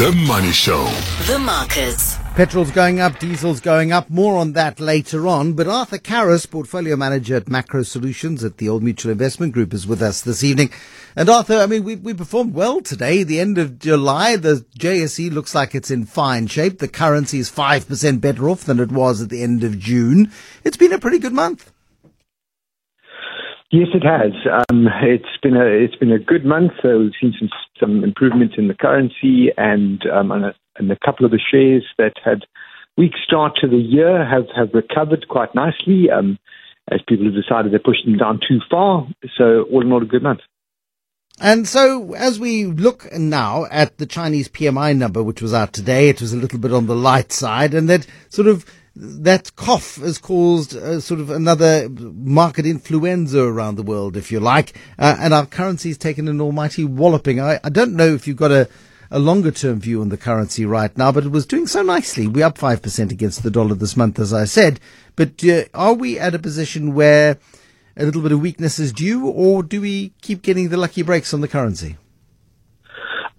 The Money Show. The markets. Petrol's going up, diesel's going up. More on that later on. But Arthur Karas, portfolio manager at Macro Solutions at the Old Mutual Investment Group, is with us this evening. And Arthur, I mean, we, we performed well today. The end of July, the JSE looks like it's in fine shape. The currency is 5% better off than it was at the end of June. It's been a pretty good month. Yes, it has. Um, it's been a it's been a good month. So we've seen some some improvements in the currency, and um, and, a, and a couple of the shares that had weak start to the year have have recovered quite nicely. Um, as people have decided they're pushing them down too far. So all in all, a good month. And so, as we look now at the Chinese PMI number, which was out today, it was a little bit on the light side, and that sort of that cough has caused uh, sort of another market influenza around the world, if you like, uh, and our currency's taken an almighty walloping. I, I don't know if you've got a, a longer term view on the currency right now, but it was doing so nicely. We're up 5% against the dollar this month, as I said. But uh, are we at a position where a little bit of weakness is due, or do we keep getting the lucky breaks on the currency?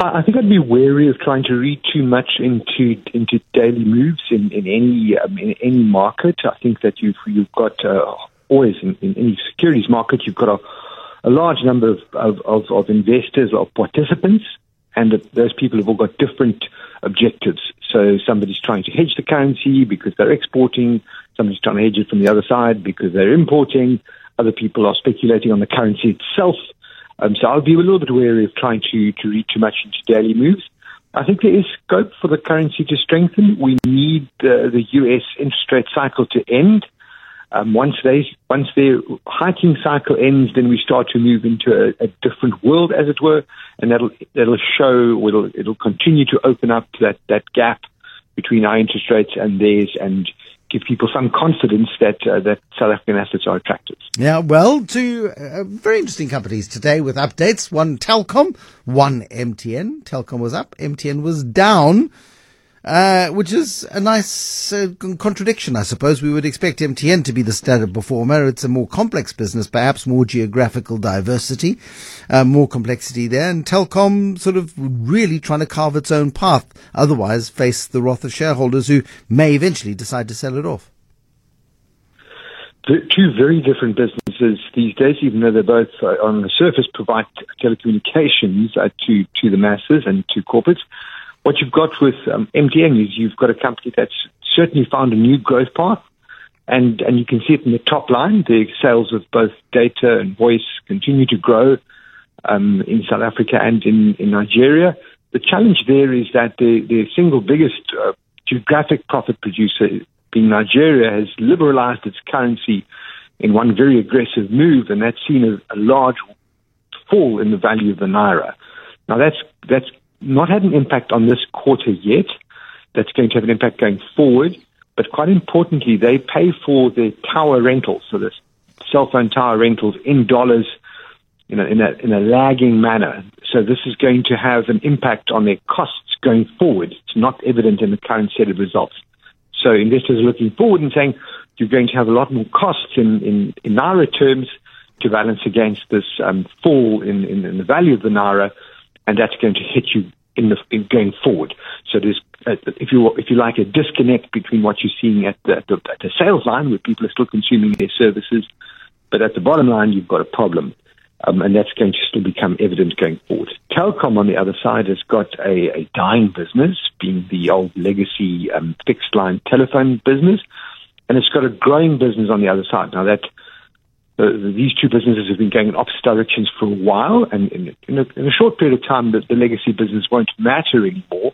I think I'd be wary of trying to read too much into into daily moves in in any um, in any market. I think that you've you've got uh, always in, in, any securities market you've got a, a large number of, of, of, of investors or participants, and those people have all got different objectives. So somebody's trying to hedge the currency because they're exporting. Somebody's trying to hedge it from the other side because they're importing. Other people are speculating on the currency itself um, so I'll be a little bit wary of trying to, to read too much into daily moves. I think there is scope for the currency to strengthen. We need uh, the US interest rate cycle to end. Um, once they once their hiking cycle ends, then we start to move into a, a, different world, as it were, and that'll that'll show it'll it'll continue to open up that that gap between our interest rates and theirs, and give people some confidence that uh, that South African assets are attractive. Yeah, well, two uh, very interesting companies today with updates. One Telkom, one MTN. Telkom was up, MTN was down. Uh, which is a nice uh, contradiction, I suppose. We would expect MTN to be the standard performer. It's a more complex business, perhaps more geographical diversity, uh, more complexity there, and Telkom sort of really trying to carve its own path. Otherwise, face the wrath of shareholders who may eventually decide to sell it off. Two very different businesses these days, even though they're both uh, on the surface provide telecommunications uh, to to the masses and to corporates what you've got with um, MTN is you've got a company that's certainly found a new growth path, and and you can see it in the top line. The sales of both data and voice continue to grow um, in South Africa and in, in Nigeria. The challenge there is that the, the single biggest uh, geographic profit producer, being Nigeria, has liberalized its currency in one very aggressive move, and that's seen a, a large fall in the value of the naira. Now that's that's not had an impact on this quarter yet. That's going to have an impact going forward. But quite importantly, they pay for their tower rentals, so the cell phone tower rentals in dollars in a, in a, in a lagging manner. So this is going to have an impact on their costs going forward. It's not evident in the current set of results. So investors are looking forward and saying you're going to have a lot more costs in, in, in Naira terms to balance against this um, fall in, in, in the value of the Naira and that's going to hit you in the in going forward. So there's, uh, if you if you like, a disconnect between what you're seeing at the, at the, at the sales line, where people are still consuming their services, but at the bottom line, you've got a problem. Um, and that's going to still become evident going forward. Telkom, on the other side, has got a, a dying business, being the old legacy um, fixed line telephone business, and it's got a growing business on the other side. Now, that uh, these two businesses have been going in opposite directions for a while, and in, in, a, in a, short period of time, the, the legacy business won't matter anymore.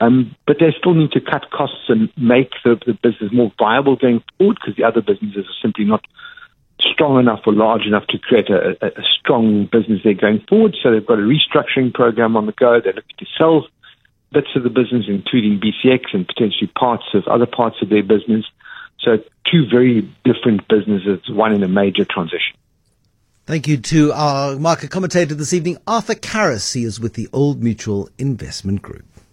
Um, but they still need to cut costs and make the, the business more viable going forward because the other businesses are simply not strong enough or large enough to create a, a, a strong business there going forward. So they've got a restructuring program on the go. They're looking to sell bits of the business, including BCX and potentially parts of other parts of their business. So two very different businesses, one in a major transition. Thank you to our market commentator this evening, Arthur Karas. He is with the Old Mutual Investment Group.